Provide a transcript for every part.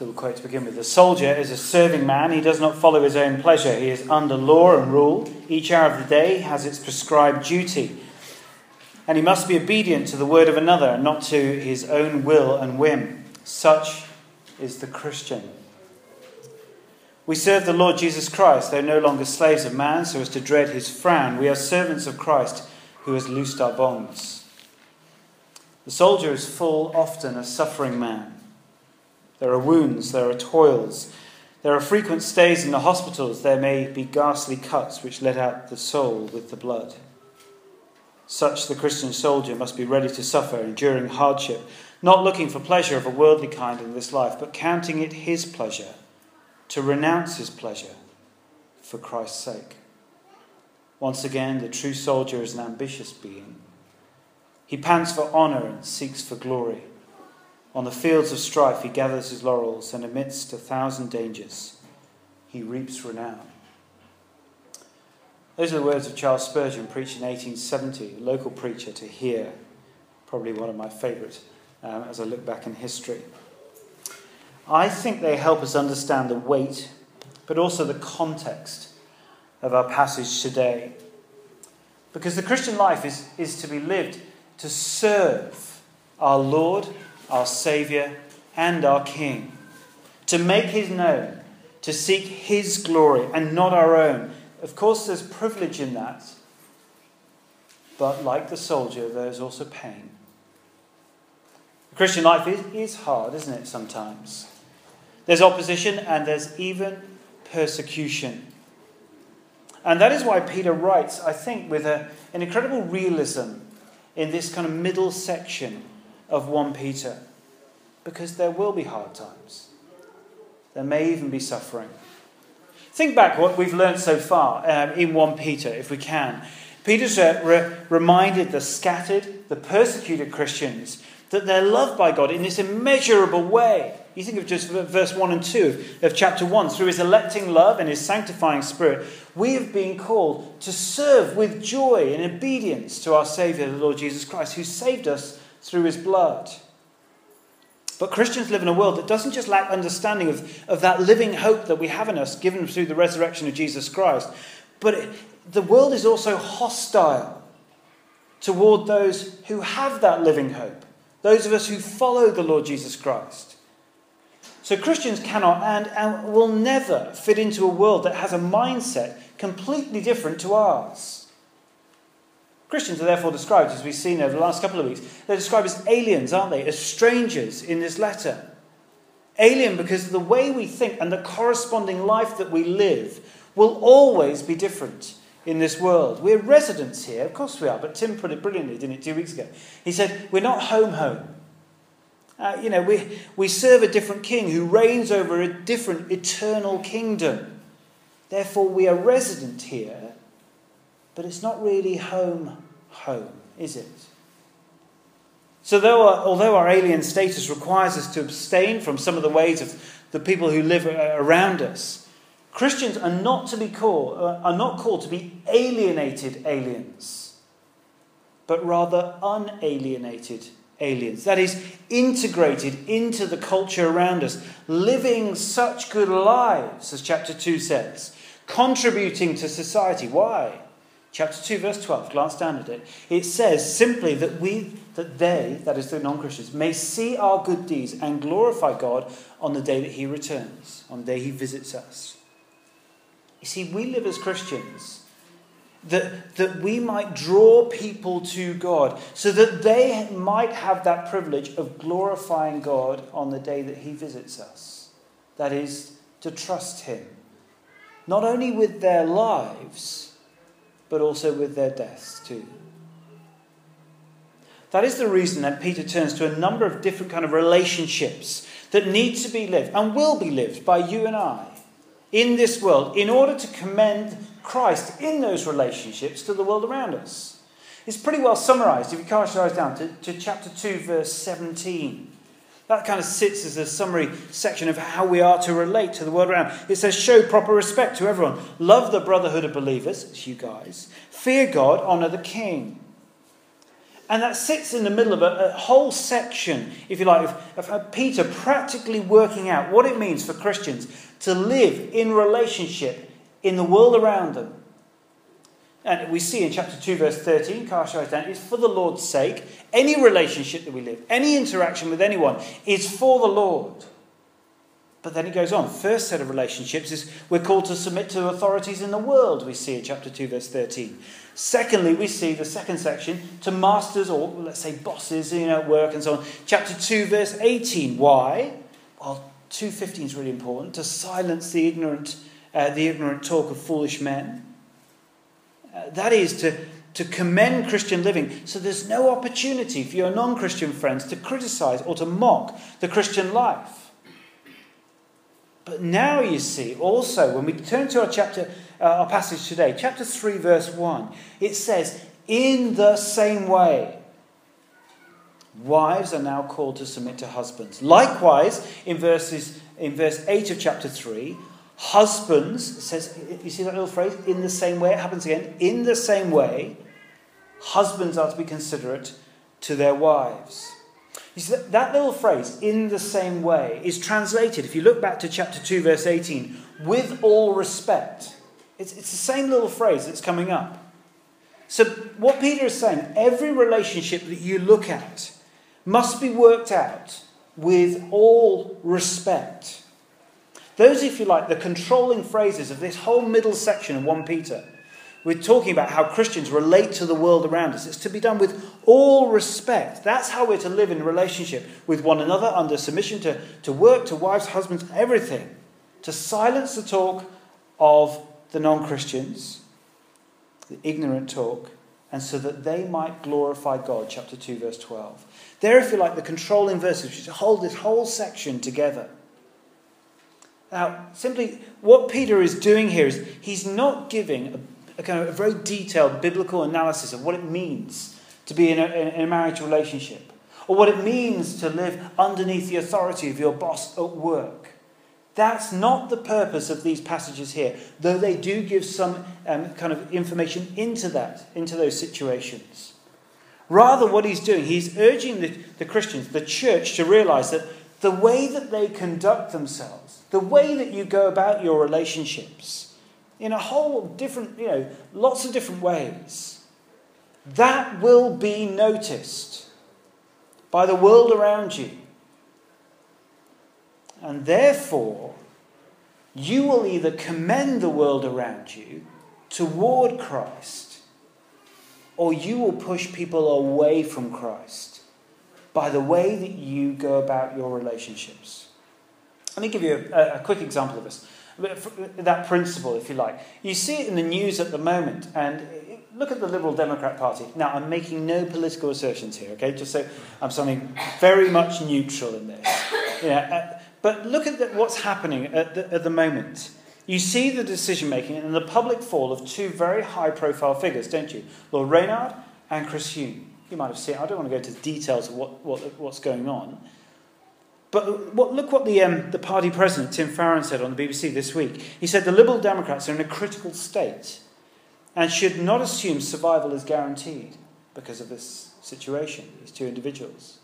Little quote to begin with. The soldier is a serving man. He does not follow his own pleasure. He is under law and rule. Each hour of the day has its prescribed duty. And he must be obedient to the word of another not to his own will and whim. Such is the Christian. We serve the Lord Jesus Christ, though no longer slaves of man, so as to dread his frown. We are servants of Christ who has loosed our bonds. The soldier is full often a suffering man. There are wounds, there are toils, there are frequent stays in the hospitals, there may be ghastly cuts which let out the soul with the blood. Such the Christian soldier must be ready to suffer, enduring hardship, not looking for pleasure of a worldly kind in this life, but counting it his pleasure to renounce his pleasure for Christ's sake. Once again, the true soldier is an ambitious being. He pants for honour and seeks for glory. On the fields of strife, he gathers his laurels, and amidst a thousand dangers, he reaps renown. Those are the words of Charles Spurgeon, preached in 1870, a local preacher to hear. Probably one of my favourite um, as I look back in history. I think they help us understand the weight, but also the context of our passage today. Because the Christian life is, is to be lived to serve our Lord our Saviour, and our King. To make his known, to seek his glory and not our own. Of course, there's privilege in that. But like the soldier, there's also pain. The Christian life is, is hard, isn't it, sometimes? There's opposition and there's even persecution. And that is why Peter writes, I think, with a, an incredible realism in this kind of middle section of 1 Peter because there will be hard times. There may even be suffering. Think back what we've learned so far um, in 1 Peter, if we can. Peter's uh, re- reminded the scattered, the persecuted Christians that they're loved by God in this immeasurable way. You think of just verse 1 and 2 of chapter 1. Through his electing love and his sanctifying spirit, we have been called to serve with joy and obedience to our Saviour, the Lord Jesus Christ, who saved us through his blood. But Christians live in a world that doesn't just lack understanding of, of that living hope that we have in us, given through the resurrection of Jesus Christ, but it, the world is also hostile toward those who have that living hope, those of us who follow the Lord Jesus Christ. So Christians cannot and, and will never fit into a world that has a mindset completely different to ours. Christians are therefore described, as we've seen over the last couple of weeks, they're described as aliens, aren't they? As strangers in this letter. Alien because the way we think and the corresponding life that we live will always be different in this world. We're residents here, of course we are, but Tim put it brilliantly, didn't it, two weeks ago? He said, We're not home home. Uh, you know, we, we serve a different king who reigns over a different eternal kingdom. Therefore, we are resident here but it's not really home, home, is it? So, though, although our alien status requires us to abstain from some of the ways of the people who live around us, Christians are not to be called, uh, are not called to be alienated aliens, but rather unalienated aliens. That is, integrated into the culture around us, living such good lives, as chapter 2 says, contributing to society. Why? Chapter 2 verse 12 glance down at it. It says simply that we that they that is the non-christians may see our good deeds and glorify god on the day that he returns on the day he visits us. You see we live as christians that, that we might draw people to god so that they might have that privilege of glorifying god on the day that he visits us. That is to trust him. Not only with their lives but also with their deaths too. That is the reason that Peter turns to a number of different kind of relationships that need to be lived and will be lived by you and I in this world in order to commend Christ in those relationships to the world around us. It's pretty well summarized if you eyes down to, to chapter 2, verse 17. That kind of sits as a summary section of how we are to relate to the world around. It says, show proper respect to everyone. Love the brotherhood of believers, it's you guys. Fear God, honour the king. And that sits in the middle of a, a whole section, if you like, of, of Peter practically working out what it means for Christians to live in relationship in the world around them. And we see in chapter 2, verse 13, Carshire down, it's for the Lord's sake. Any relationship that we live, any interaction with anyone is for the Lord. But then he goes on. First set of relationships is we're called to submit to authorities in the world, we see in chapter 2, verse 13. Secondly, we see the second section to masters or let's say bosses, you know, at work and so on. Chapter 2, verse 18. Why? Well, 2.15 is really important. To silence the ignorant, uh, the ignorant talk of foolish men. Uh, that is to, to commend Christian living. So there's no opportunity for your non Christian friends to criticize or to mock the Christian life. But now you see, also, when we turn to our chapter, uh, our passage today, chapter 3, verse 1, it says, In the same way, wives are now called to submit to husbands. Likewise, in verses in verse 8 of chapter 3, husbands says you see that little phrase in the same way it happens again in the same way husbands are to be considerate to their wives you see, that, that little phrase, in the same way, is translated, if you look back to chapter 2, verse 18, with all respect. It's, it's the same little phrase that's coming up. So, what Peter is saying, every relationship that you look at must be worked out with all respect. Those, if you like, the controlling phrases of this whole middle section of 1 Peter we're talking about how Christians relate to the world around us. It's to be done with all respect. That's how we're to live in relationship with one another, under submission to, to work, to wives, husbands, everything. To silence the talk of the non Christians, the ignorant talk, and so that they might glorify God. Chapter 2, verse 12. There, if you like, the controlling verses which hold this whole section together. Now, simply what Peter is doing here is he's not giving a a kind of a very detailed biblical analysis of what it means to be in a, in a marriage relationship, or what it means to live underneath the authority of your boss at work. That's not the purpose of these passages here, though they do give some um, kind of information into that, into those situations. Rather, what he's doing, he's urging the, the Christians, the church, to realize that the way that they conduct themselves, the way that you go about your relationships, in a whole different, you know, lots of different ways, that will be noticed by the world around you. And therefore, you will either commend the world around you toward Christ, or you will push people away from Christ by the way that you go about your relationships. Let me give you a, a quick example of this that principle, if you like. You see it in the news at the moment, and look at the Liberal Democrat Party. Now, I'm making no political assertions here, okay? Just so I'm something very much neutral in this. Yeah, uh, but look at the, what's happening at the, at the moment. You see the decision making and the public fall of two very high profile figures, don't you? Lord Rennard and Chris Huhne. You might have seen, I don't want to go into the details of what, what, what's going on. But what, look what the, um, the party president, Tim Farron, said on the BBC this week. He said the Liberal Democrats are in a critical state and should not assume survival is guaranteed because of this situation, these two individuals.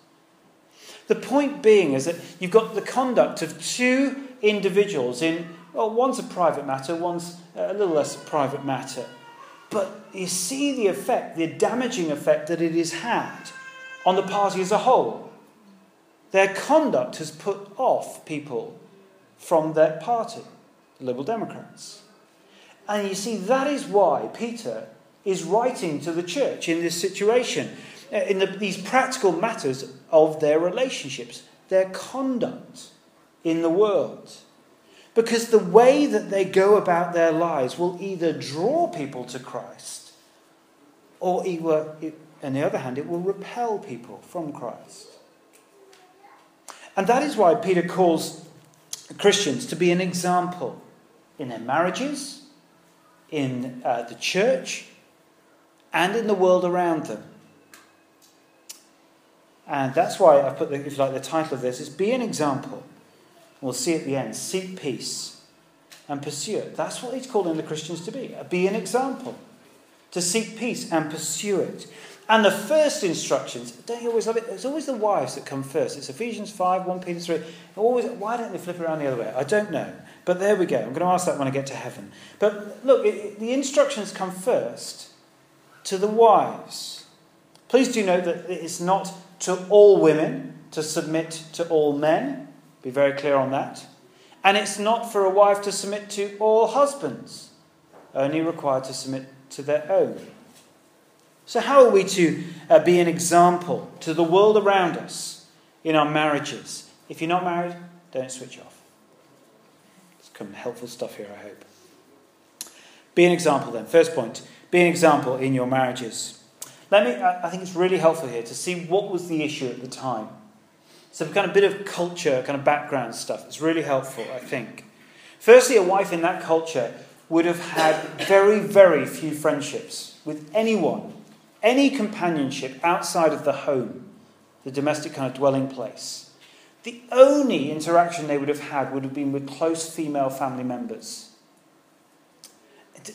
The point being is that you've got the conduct of two individuals in, well, one's a private matter, one's a little less private matter. But you see the effect, the damaging effect that it has had on the party as a whole. Their conduct has put off people from their party, the Liberal Democrats. And you see, that is why Peter is writing to the church in this situation, uh, in the, these practical matters of their relationships, their conduct in the world. Because the way that they go about their lives will either draw people to Christ, or, on the other hand, it will repel people from Christ. And that is why Peter calls Christians to be an example in their marriages, in uh, the church, and in the world around them. And that's why I put, the, if you like, the title of this is Be an Example. We'll see at the end. Seek peace and pursue it. That's what he's calling the Christians to be. Be an example. To seek peace and pursue it. And the first instructions, don't you always love it? It's always the wives that come first. It's Ephesians 5, 1 Peter 3. Always, why don't they flip around the other way? I don't know. But there we go. I'm going to ask that when I get to heaven. But look, it, the instructions come first to the wives. Please do note that it's not to all women to submit to all men. Be very clear on that. And it's not for a wife to submit to all husbands, only required to submit to their own. So, how are we to uh, be an example to the world around us in our marriages? If you're not married, don't switch off. It's some helpful stuff here, I hope. Be an example then. First point be an example in your marriages. Let me, I think it's really helpful here to see what was the issue at the time. So, kind of bit of culture, kind of background stuff. It's really helpful, I think. Firstly, a wife in that culture would have had very, very few friendships with anyone any companionship outside of the home, the domestic kind of dwelling place. The only interaction they would have had would have been with close female family members.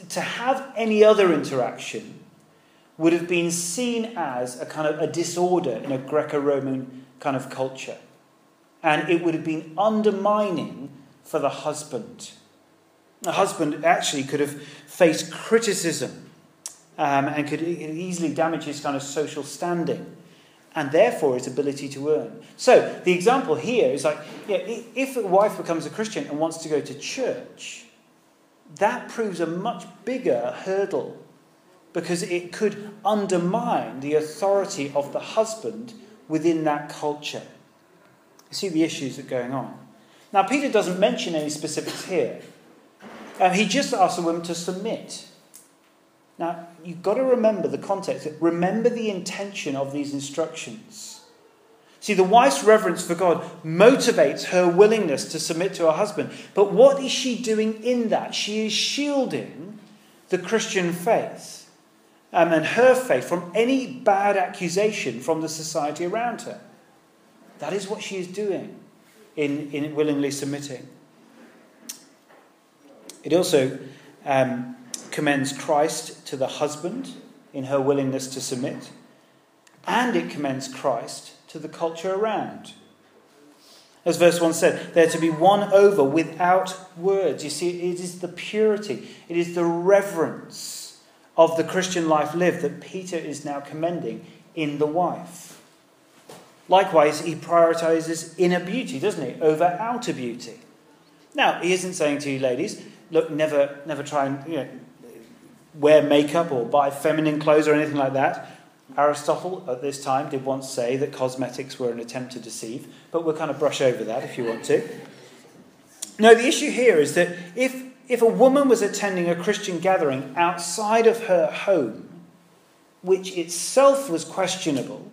To have any other interaction would have been seen as a kind of a disorder in a Greco Roman kind of culture. And it would have been undermining for the husband. The husband actually could have faced criticism um, and could easily damage his kind of social standing and therefore his ability to earn. So the example here is like, yeah, if a wife becomes a Christian and wants to go to church, that proves a much bigger hurdle because it could undermine the authority of the husband within that culture. You see the issues that are going on. Now, Peter doesn't mention any specifics here. Um, he just asks the women to submit. Now, you've got to remember the context. Remember the intention of these instructions. See, the wife's reverence for God motivates her willingness to submit to her husband. But what is she doing in that? She is shielding the Christian faith um, and her faith from any bad accusation from the society around her. That is what she is doing in, in willingly submitting. It also um, commends Christ to the husband in her willingness to submit, and it commends Christ to the culture around. As verse 1 said, they're to be won over without words. You see, it is the purity, it is the reverence of the Christian life lived that Peter is now commending in the wife. Likewise, he prioritizes inner beauty, doesn't he, over outer beauty. Now, he isn't saying to you ladies, look, never, never try and you know, wear makeup or buy feminine clothes or anything like that. Aristotle at this time did once say that cosmetics were an attempt to deceive, but we'll kind of brush over that if you want to. No, the issue here is that if, if a woman was attending a Christian gathering outside of her home, which itself was questionable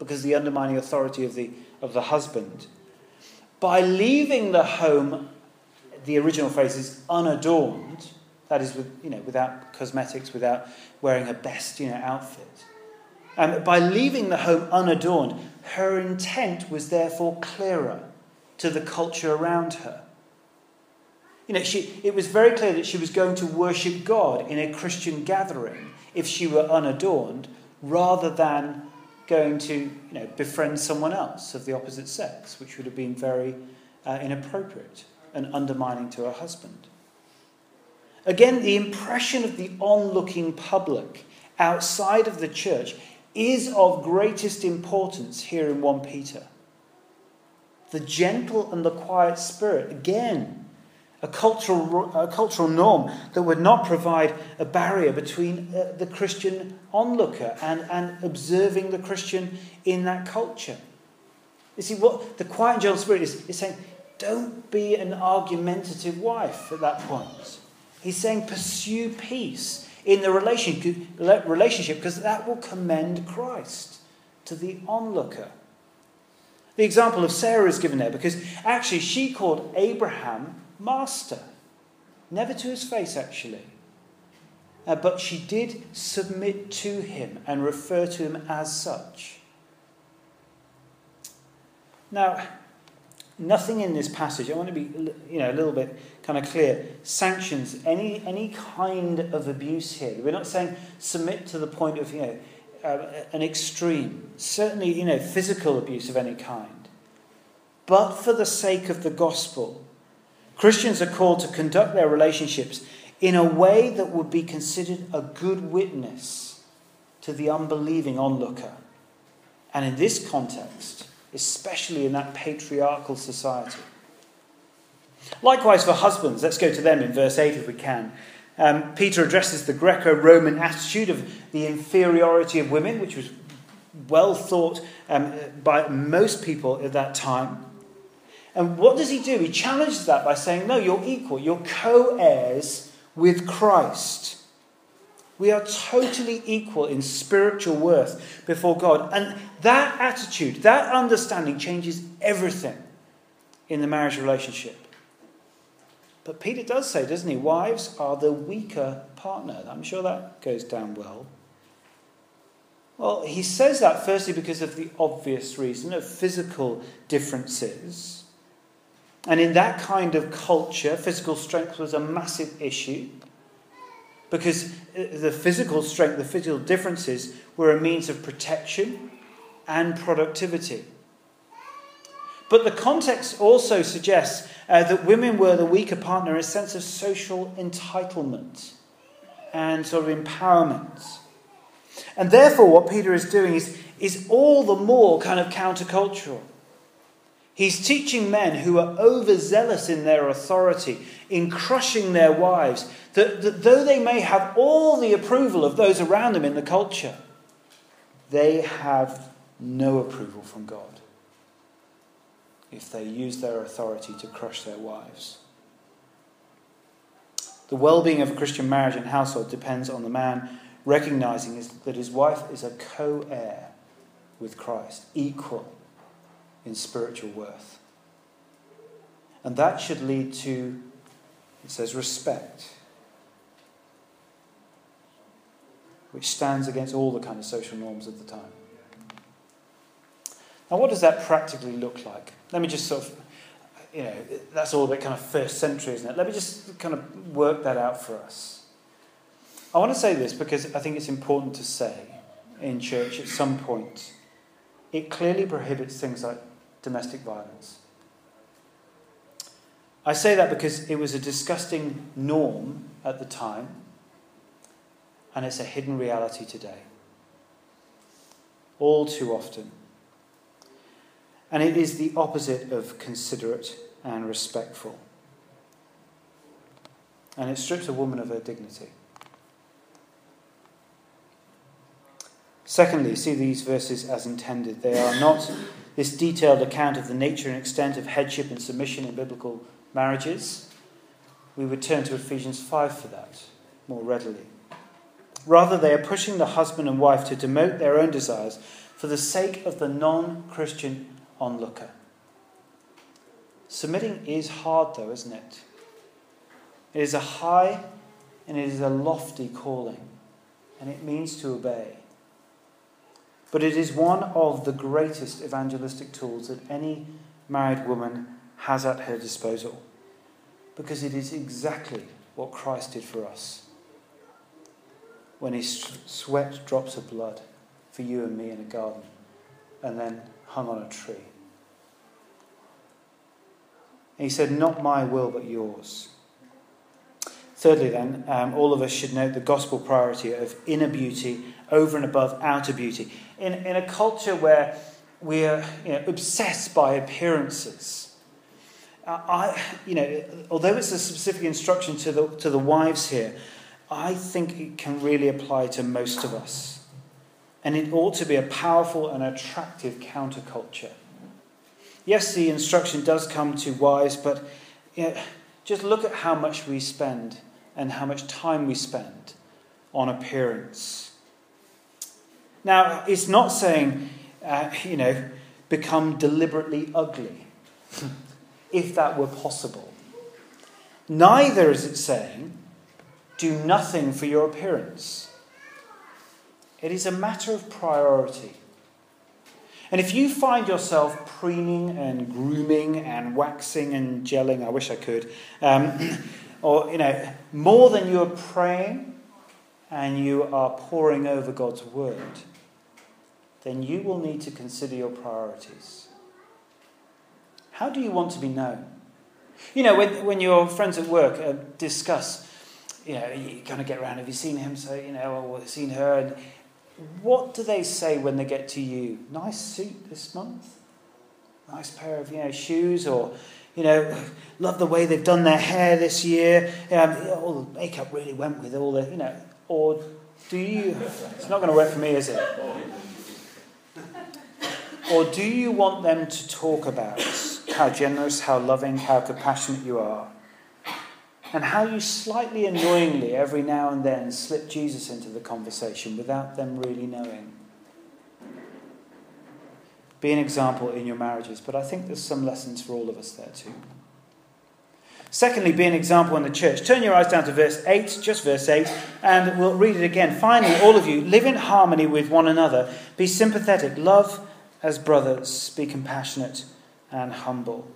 because the undermining authority of the, of the husband, by leaving the home, the original phrase is unadorned, that is, with, you know, without cosmetics, without wearing her best you know, outfit. And by leaving the home unadorned, her intent was therefore clearer to the culture around her. You know, she, it was very clear that she was going to worship God in a Christian gathering if she were unadorned, rather than going to you know, befriend someone else of the opposite sex, which would have been very uh, inappropriate and undermining to her husband. Again, the impression of the onlooking public outside of the church is of greatest importance here in 1 Peter. The gentle and the quiet spirit, again, a cultural, a cultural norm that would not provide a barrier between uh, the Christian onlooker and, and observing the Christian in that culture. You see, what the quiet and gentle spirit is, is saying, don't be an argumentative wife at that point. He's saying pursue peace in the relationship because that will commend Christ to the onlooker. The example of Sarah is given there because actually she called Abraham master. Never to his face, actually. Uh, but she did submit to him and refer to him as such. Now, nothing in this passage, I want to be you know, a little bit kind of clear, sanctions any, any kind of abuse here. We're not saying submit to the point of, you know, uh, an extreme, certainly, you know, physical abuse of any kind. But for the sake of the gospel, Christians are called to conduct their relationships in a way that would be considered a good witness to the unbelieving onlooker. And in this context, especially in that patriarchal society. Likewise, for husbands, let's go to them in verse 8 if we can. Um, Peter addresses the Greco Roman attitude of the inferiority of women, which was well thought um, by most people at that time. And what does he do? He challenges that by saying, No, you're equal, you're co heirs with Christ. We are totally equal in spiritual worth before God. And that attitude, that understanding changes everything in the marriage relationship. But Peter does say, doesn't he? Wives are the weaker partner. I'm sure that goes down well. Well, he says that firstly because of the obvious reason of physical differences. And in that kind of culture, physical strength was a massive issue because the physical strength, the physical differences were a means of protection and productivity. But the context also suggests uh, that women were the weaker partner in a sense of social entitlement and sort of empowerment. And therefore, what Peter is doing is, is all the more kind of countercultural. He's teaching men who are overzealous in their authority, in crushing their wives, that, that though they may have all the approval of those around them in the culture, they have no approval from God if they use their authority to crush their wives. The well being of a Christian marriage and household depends on the man recognizing that his wife is a co heir with Christ, equal in spiritual worth. And that should lead to, it says, respect, which stands against all the kind of social norms of the time. Now, what does that practically look like? Let me just sort of, you know, that's all a bit kind of first century, isn't it? Let me just kind of work that out for us. I want to say this because I think it's important to say in church at some point. It clearly prohibits things like domestic violence. I say that because it was a disgusting norm at the time, and it's a hidden reality today. All too often. And it is the opposite of considerate and respectful. And it strips a woman of her dignity. Secondly, see these verses as intended. They are not this detailed account of the nature and extent of headship and submission in biblical marriages. We would turn to Ephesians 5 for that more readily. Rather, they are pushing the husband and wife to demote their own desires for the sake of the non Christian onlooker. Submitting is hard, though, isn't it? It is a high and it is a lofty calling, and it means to obey. But it is one of the greatest evangelistic tools that any married woman has at her disposal, because it is exactly what Christ did for us when he sweat drops of blood for you and me in a garden and then hung on a tree. And he said, Not my will, but yours. Thirdly, then, um, all of us should note the gospel priority of inner beauty over and above outer beauty. In, in a culture where we are you know, obsessed by appearances, uh, I, you know, although it's a specific instruction to the, to the wives here, I think it can really apply to most of us. And it ought to be a powerful and attractive counterculture. Yes, the instruction does come to wives, but you know, just look at how much we spend and how much time we spend on appearance. Now, it's not saying, uh, you know, become deliberately ugly, if that were possible. Neither is it saying, do nothing for your appearance. It is a matter of priority. And if you find yourself preening and grooming and waxing and gelling, I wish I could, um, or, you know, more than you're praying and you are poring over God's word, then you will need to consider your priorities. How do you want to be known? You know, when, when your friends at work uh, discuss, you know, you kind of get around, have you seen him? So, you know, or seen her? And what do they say when they get to you? Nice suit this month? Nice pair of, you know, shoes? Or, you know, love the way they've done their hair this year. Um, all the makeup really went with all the, you know, or do you, it's not going to work for me, is it? Or do you want them to talk about how generous, how loving, how compassionate you are? And how you slightly annoyingly, every now and then, slip Jesus into the conversation without them really knowing? Be an example in your marriages, but I think there's some lessons for all of us there too. Secondly, be an example in the church. Turn your eyes down to verse 8, just verse 8, and we'll read it again. Finally, all of you, live in harmony with one another. Be sympathetic. Love as brothers. Be compassionate and humble.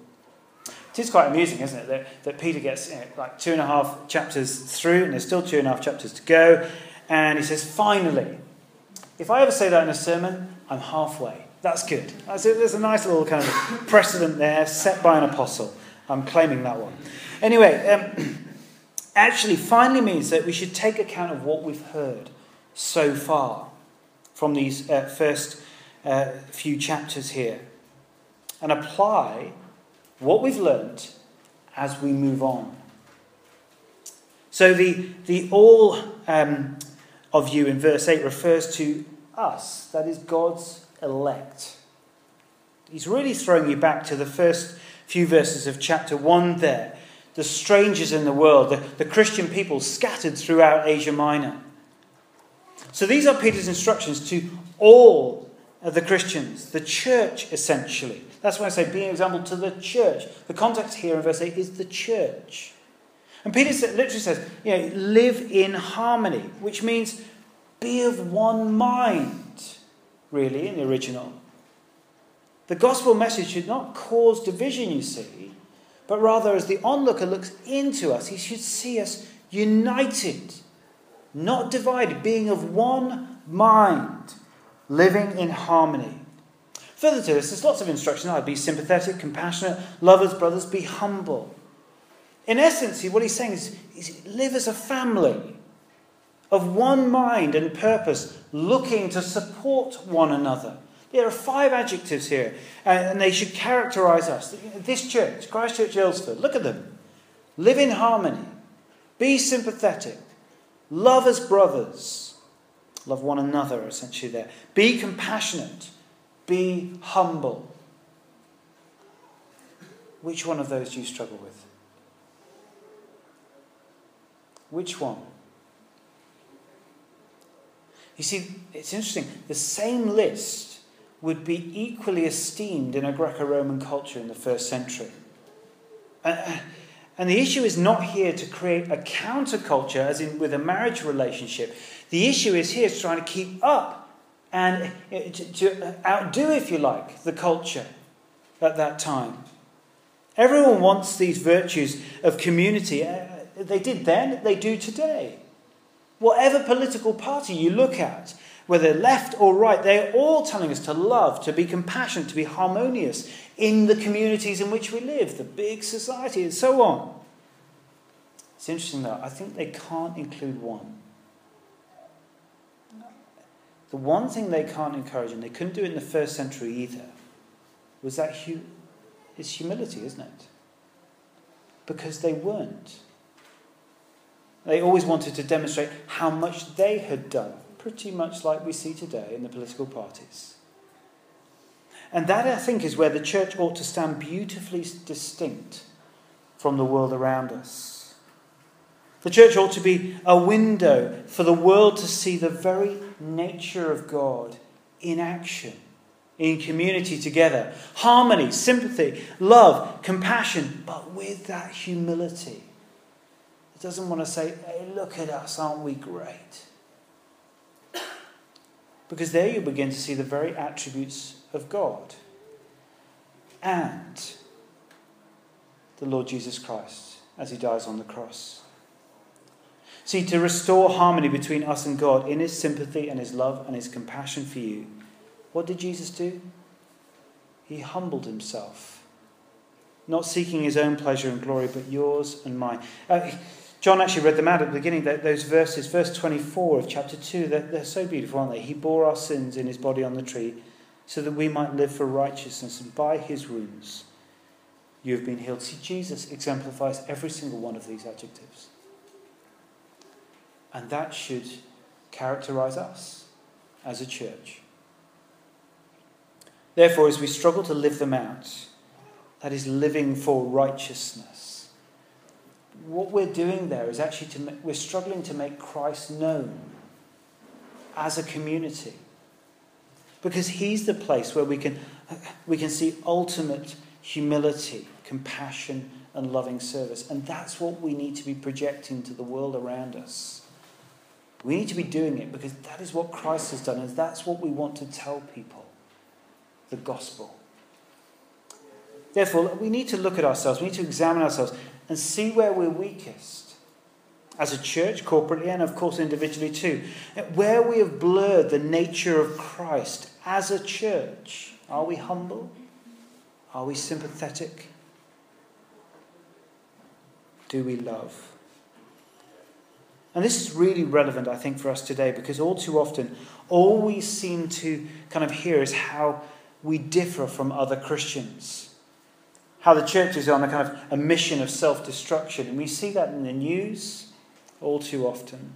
It is quite amusing, isn't it, that, that Peter gets you know, like two and a half chapters through, and there's still two and a half chapters to go, and he says, finally. If I ever say that in a sermon, I'm halfway. That's good. There's a nice little kind of precedent there set by an apostle. I'm claiming that one. Anyway, um, actually, finally means that we should take account of what we've heard so far from these uh, first uh, few chapters here and apply what we've learnt as we move on. So, the, the all um, of you in verse 8 refers to us, that is, God's elect. He's really throwing you back to the first few verses of chapter 1 there. The strangers in the world, the, the Christian people scattered throughout Asia Minor. So these are Peter's instructions to all of the Christians, the church essentially. That's why I say be an example to the church. The context here in verse 8 is the church. And Peter literally says, you know, live in harmony, which means be of one mind, really, in the original. The gospel message should not cause division, you see, but rather as the onlooker looks into us, he should see us united, not divided, being of one mind, living in harmony. Further to this, there's lots of instruction. I'd be sympathetic, compassionate, lovers, brothers, be humble. In essence, what he's saying is, is live as a family of one mind and purpose, looking to support one another there are five adjectives here, uh, and they should characterize us. This church, Christchurch Aylesford, look at them. Live in harmony, be sympathetic, love as brothers, love one another, essentially, there. Be compassionate, be humble. Which one of those do you struggle with? Which one? You see, it's interesting. The same list would be equally esteemed in a Greco Roman culture in the first century. Uh, uh, and the issue is not here to create a counterculture, as in with a marriage relationship. The issue is here is trying to keep up and uh, to outdo, if you like, the culture at that time. Everyone wants these virtues of community. Uh, they did then, they do today. Whatever political party you look at, whether left or right, they're all telling us to love, to be compassionate, to be harmonious in the communities in which we live, the big society, and so on. It's interesting though, I think they can't include one. The one thing they can't encourage, and they couldn't do it in the first century either, was that hu- is humility, isn't it? Because they weren't. They always wanted to demonstrate how much they had done pretty much like we see today in the political parties. And that, I think, is where the church ought to stand beautifully distinct from the world around us. The church ought to be a window for the world to see the very nature of God in action, in community together. Harmony, sympathy, love, compassion, but with that humility. It doesn't want to say, hey, look at us, aren't we great? Because there you begin to see the very attributes of God and the Lord Jesus Christ as he dies on the cross. See, to restore harmony between us and God in his sympathy and his love and his compassion for you, What did Jesus do? He humbled himself, not seeking his own pleasure and glory, but yours and mine. Uh, John actually read them out at the beginning, those verses, verse 24 of chapter 2. They're, they're so beautiful, aren't they? He bore our sins in his body on the tree so that we might live for righteousness, and by his wounds you have been healed. See, Jesus exemplifies every single one of these adjectives. And that should characterize us as a church. Therefore, as we struggle to live them out, that is living for righteousness, what we're doing there is actually to we're struggling to make Christ known as a community. Because he's the place where we can, we can see ultimate humility, compassion, and loving service. And that's what we need to be projecting to the world around us. We need to be doing it because that is what Christ has done, and that's what we want to tell people the gospel. Therefore, we need to look at ourselves, we need to examine ourselves and see where we're weakest. As a church, corporately, and of course individually too. Where we have blurred the nature of Christ as a church. Are we humble? Are we sympathetic? Do we love? And this is really relevant, I think, for us today because all too often, all we seem to kind of hear is how we differ from other Christians. How the church is on a kind of a mission of self destruction. And we see that in the news all too often.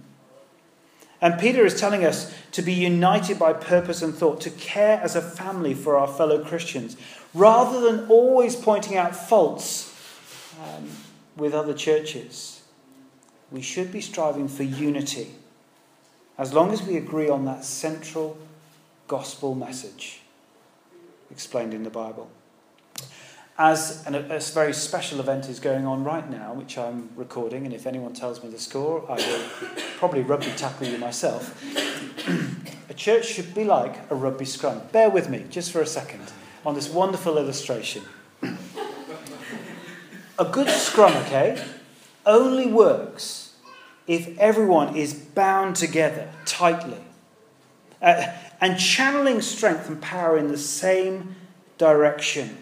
And Peter is telling us to be united by purpose and thought, to care as a family for our fellow Christians, rather than always pointing out faults um, with other churches we should be striving for unity as long as we agree on that central gospel message explained in the Bible. As an, a very special event is going on right now, which I'm recording, and if anyone tells me the score, I will probably rugby tackle you myself. a church should be like a rugby scrum. Bear with me just for a second on this wonderful illustration. a good scrum, okay, only works if everyone is bound together tightly uh, and channeling strength and power in the same direction.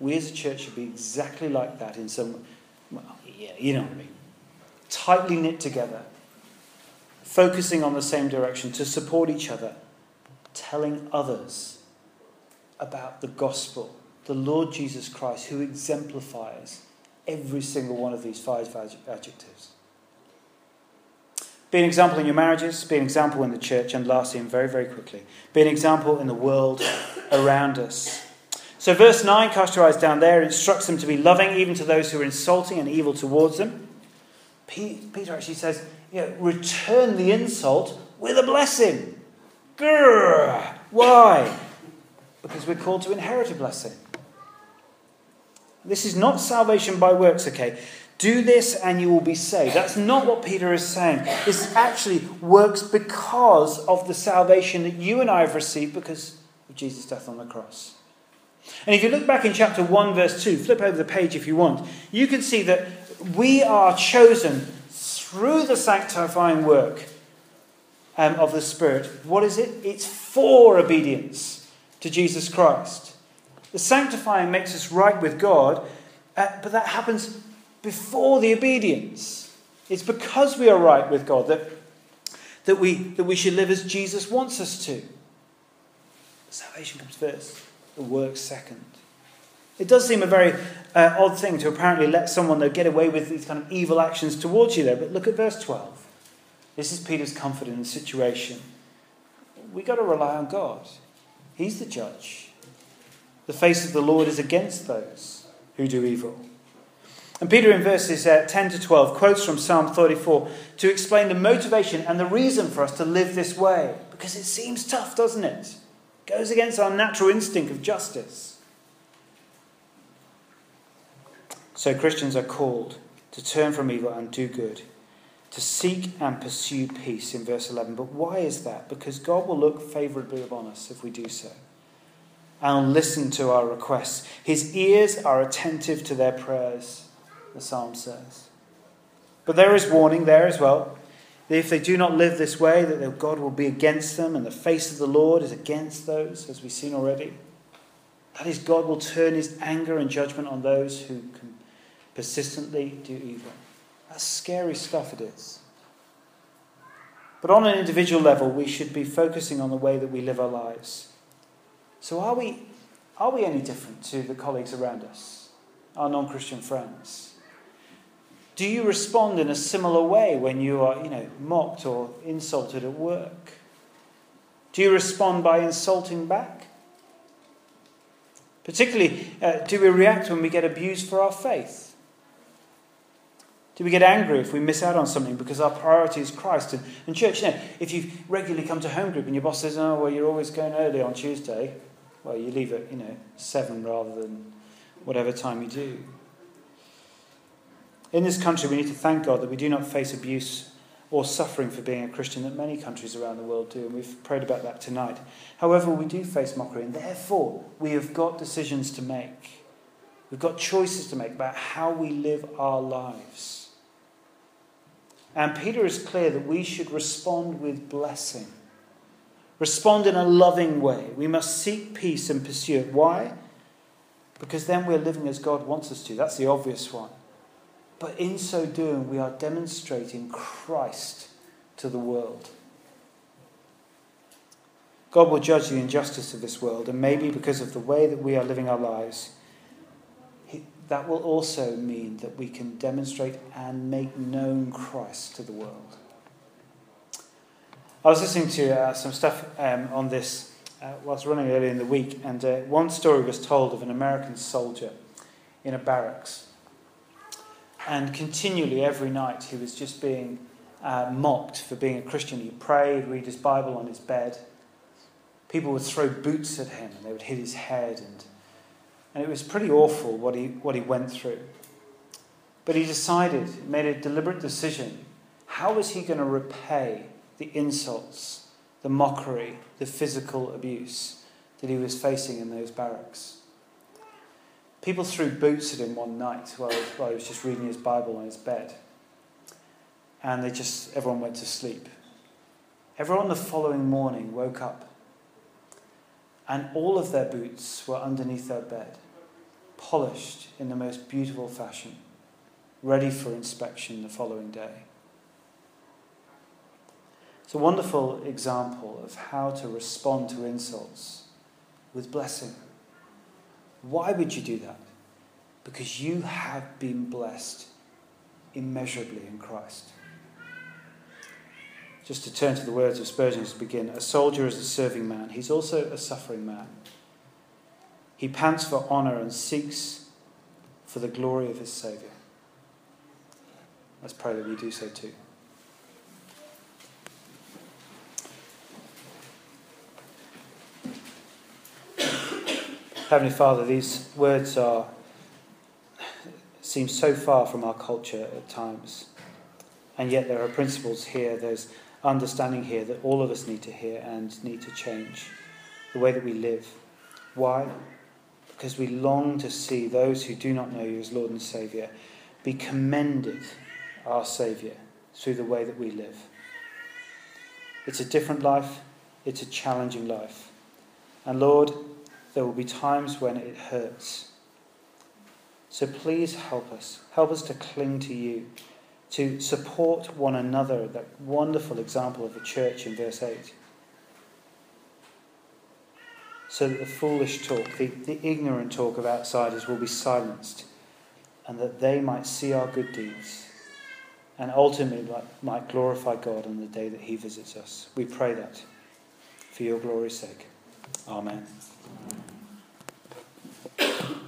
We as a church should be exactly like that in some, well, yeah, you know what I mean. Tightly knit together, focusing on the same direction to support each other, telling others about the gospel, the Lord Jesus Christ, who exemplifies every single one of these five adjectives. Be an example in your marriages, be an example in the church, and lastly, and very, very quickly, be an example in the world around us. So, verse 9, cast your eyes down there, instructs them to be loving even to those who are insulting and evil towards them. Peter actually says, you know, return the insult with a blessing. Grrr. Why? Because we're called to inherit a blessing. This is not salvation by works, okay? Do this and you will be saved. That's not what Peter is saying. This actually works because of the salvation that you and I have received because of Jesus' death on the cross. And if you look back in chapter 1, verse 2, flip over the page if you want, you can see that we are chosen through the sanctifying work um, of the Spirit. What is it? It's for obedience to Jesus Christ. The sanctifying makes us right with God, uh, but that happens before the obedience. It's because we are right with God that, that, we, that we should live as Jesus wants us to. Salvation comes first, the work second. It does seem a very uh, odd thing to apparently let someone though, get away with these kind of evil actions towards you there, but look at verse 12. This is Peter's comfort in the situation. We've got to rely on God, He's the judge. The face of the Lord is against those who do evil. And Peter, in verses uh, 10 to 12, quotes from Psalm 34 to explain the motivation and the reason for us to live this way. Because it seems tough, doesn't it? It goes against our natural instinct of justice. So Christians are called to turn from evil and do good, to seek and pursue peace in verse 11. But why is that? Because God will look favourably upon us if we do so and listen to our requests. His ears are attentive to their prayers the psalm says. But there is warning there as well. that if they do not live this way, that God will be against them, and the face of the Lord is against those, as we've seen already. That is, God will turn his anger and judgment on those who persistently do evil. That's scary stuff, it is. But on an individual level, we should be focusing on the way that we live our lives. So, are we, are we any different to the colleagues around us, our non Christian friends? Do you respond in a similar way when you are, you know, mocked or insulted at work? Do you respond by insulting back? Particularly, uh, do we react when we get abused for our faith? Do we get angry if we miss out on something because our priority is Christ? And, and church, you know, if you regularly come to home group and your boss says, oh, well, you're always going early on Tuesday, well, you leave at, you know, seven rather than whatever time you do. In this country, we need to thank God that we do not face abuse or suffering for being a Christian that many countries around the world do, and we've prayed about that tonight. However, we do face mockery, and therefore we have got decisions to make. We've got choices to make about how we live our lives. And Peter is clear that we should respond with blessing. Respond in a loving way. We must seek peace and pursue it. Why? Because then we're living as God wants us to. That's the obvious one. But in so doing, we are demonstrating Christ to the world. God will judge the injustice of this world, and maybe because of the way that we are living our lives, that will also mean that we can demonstrate and make known Christ to the world. I was listening to uh, some stuff um, on this uh, whilst running earlier in the week, and uh, one story was told of an American soldier in a barracks and continually, every night, he was just being uh, mocked for being a Christian. He prayed, read his Bible on his bed. People would throw boots at him and they would hit his head. And, and it was pretty awful what he, what he went through. But he decided, made a deliberate decision. How was he going to repay the insults, the mockery, the physical abuse that he was facing in those barracks? People threw boots at him one night while, while he was just reading his Bible on his bed. And they just, everyone went to sleep. Everyone the following morning woke up. And all of their boots were underneath their bed, polished in the most beautiful fashion, ready for inspection the following day. It's a wonderful example of how to respond to insults with blessing. Why would you do that? Because you have been blessed immeasurably in Christ. Just to turn to the words of Spurgeon to begin a soldier is a serving man, he's also a suffering man. He pants for honour and seeks for the glory of his Saviour. Let's pray that we do so too. Heavenly Father, these words are seem so far from our culture at times. And yet there are principles here, there's understanding here that all of us need to hear and need to change the way that we live. Why? Because we long to see those who do not know you as Lord and Saviour be commended, our Saviour, through the way that we live. It's a different life, it's a challenging life. And Lord, there will be times when it hurts. So please help us. Help us to cling to you, to support one another. That wonderful example of the church in verse 8. So that the foolish talk, the, the ignorant talk of outsiders will be silenced, and that they might see our good deeds and ultimately might glorify God on the day that He visits us. We pray that for your glory's sake. Amen. Thank you.